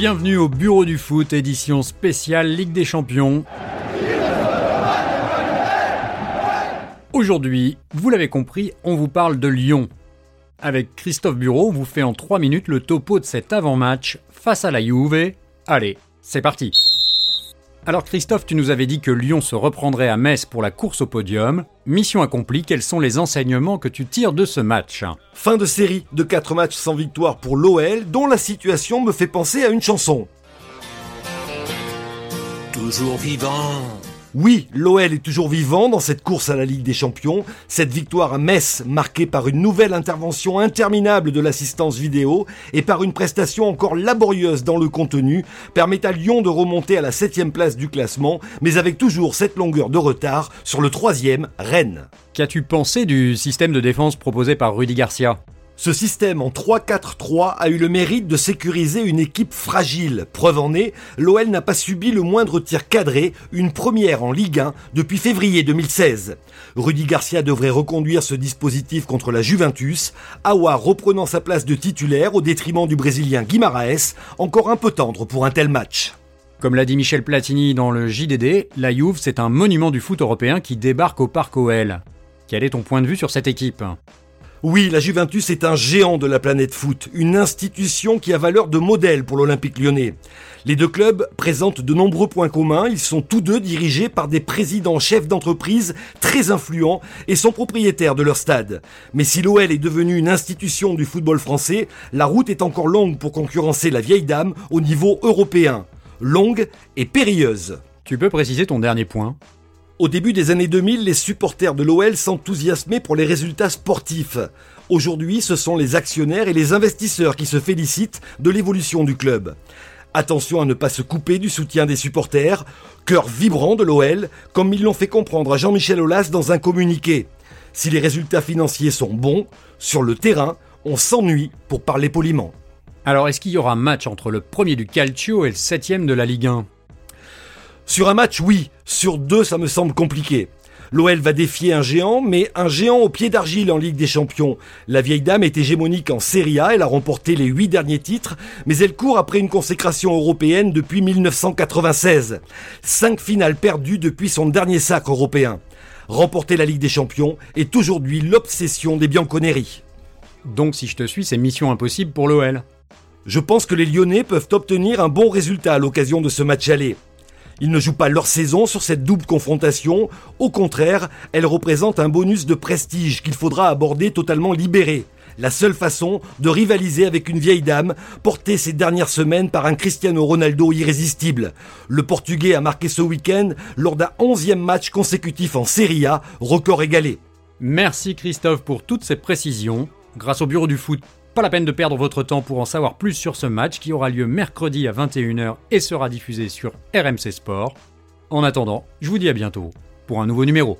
Bienvenue au Bureau du Foot, édition spéciale Ligue des Champions. Aujourd'hui, vous l'avez compris, on vous parle de Lyon. Avec Christophe Bureau, on vous fait en 3 minutes le topo de cet avant-match face à la Juve. Allez, c'est parti alors Christophe, tu nous avais dit que Lyon se reprendrait à Metz pour la course au podium. Mission accomplie, quels sont les enseignements que tu tires de ce match? Fin de série de 4 matchs sans victoire pour l'OL, dont la situation me fait penser à une chanson. Toujours vivant, oui, l'OL est toujours vivant dans cette course à la Ligue des Champions. Cette victoire à Metz, marquée par une nouvelle intervention interminable de l'assistance vidéo et par une prestation encore laborieuse dans le contenu, permet à Lyon de remonter à la septième place du classement, mais avec toujours cette longueur de retard sur le troisième, Rennes. Qu'as-tu pensé du système de défense proposé par Rudy Garcia? Ce système en 3-4-3 a eu le mérite de sécuriser une équipe fragile. Preuve en est, l'OL n'a pas subi le moindre tir cadré, une première en Ligue 1 depuis février 2016. Rudy Garcia devrait reconduire ce dispositif contre la Juventus, Awa reprenant sa place de titulaire au détriment du Brésilien Guimaraes, encore un peu tendre pour un tel match. Comme l'a dit Michel Platini dans le JDD, la Juve c'est un monument du foot européen qui débarque au parc OL. Quel est ton point de vue sur cette équipe? Oui, la Juventus est un géant de la planète foot, une institution qui a valeur de modèle pour l'Olympique lyonnais. Les deux clubs présentent de nombreux points communs, ils sont tous deux dirigés par des présidents chefs d'entreprise très influents et sont propriétaires de leur stade. Mais si l'OL est devenue une institution du football français, la route est encore longue pour concurrencer la vieille dame au niveau européen. Longue et périlleuse. Tu peux préciser ton dernier point? Au début des années 2000, les supporters de l'OL s'enthousiasmaient pour les résultats sportifs. Aujourd'hui, ce sont les actionnaires et les investisseurs qui se félicitent de l'évolution du club. Attention à ne pas se couper du soutien des supporters, cœur vibrant de l'OL, comme ils l'ont fait comprendre à Jean-Michel Aulas dans un communiqué. Si les résultats financiers sont bons, sur le terrain, on s'ennuie pour parler poliment. Alors est-ce qu'il y aura un match entre le premier du Calcio et le septième de la Ligue 1 sur un match, oui. Sur deux, ça me semble compliqué. L'OL va défier un géant, mais un géant au pied d'argile en Ligue des Champions. La vieille dame est hégémonique en Serie A, elle a remporté les huit derniers titres, mais elle court après une consécration européenne depuis 1996. Cinq finales perdues depuis son dernier sacre européen. Remporter la Ligue des Champions est aujourd'hui l'obsession des Bianconeri. Donc si je te suis, c'est mission impossible pour l'OL. Je pense que les Lyonnais peuvent obtenir un bon résultat à l'occasion de ce match aller. Ils ne jouent pas leur saison sur cette double confrontation. Au contraire, elle représente un bonus de prestige qu'il faudra aborder totalement libéré. La seule façon de rivaliser avec une vieille dame portée ces dernières semaines par un Cristiano Ronaldo irrésistible. Le Portugais a marqué ce week-end lors d'un onzième match consécutif en Serie A, record égalé. Merci Christophe pour toutes ces précisions. Grâce au bureau du foot, pas la peine de perdre votre temps pour en savoir plus sur ce match qui aura lieu mercredi à 21h et sera diffusé sur RMC Sport. En attendant, je vous dis à bientôt pour un nouveau numéro.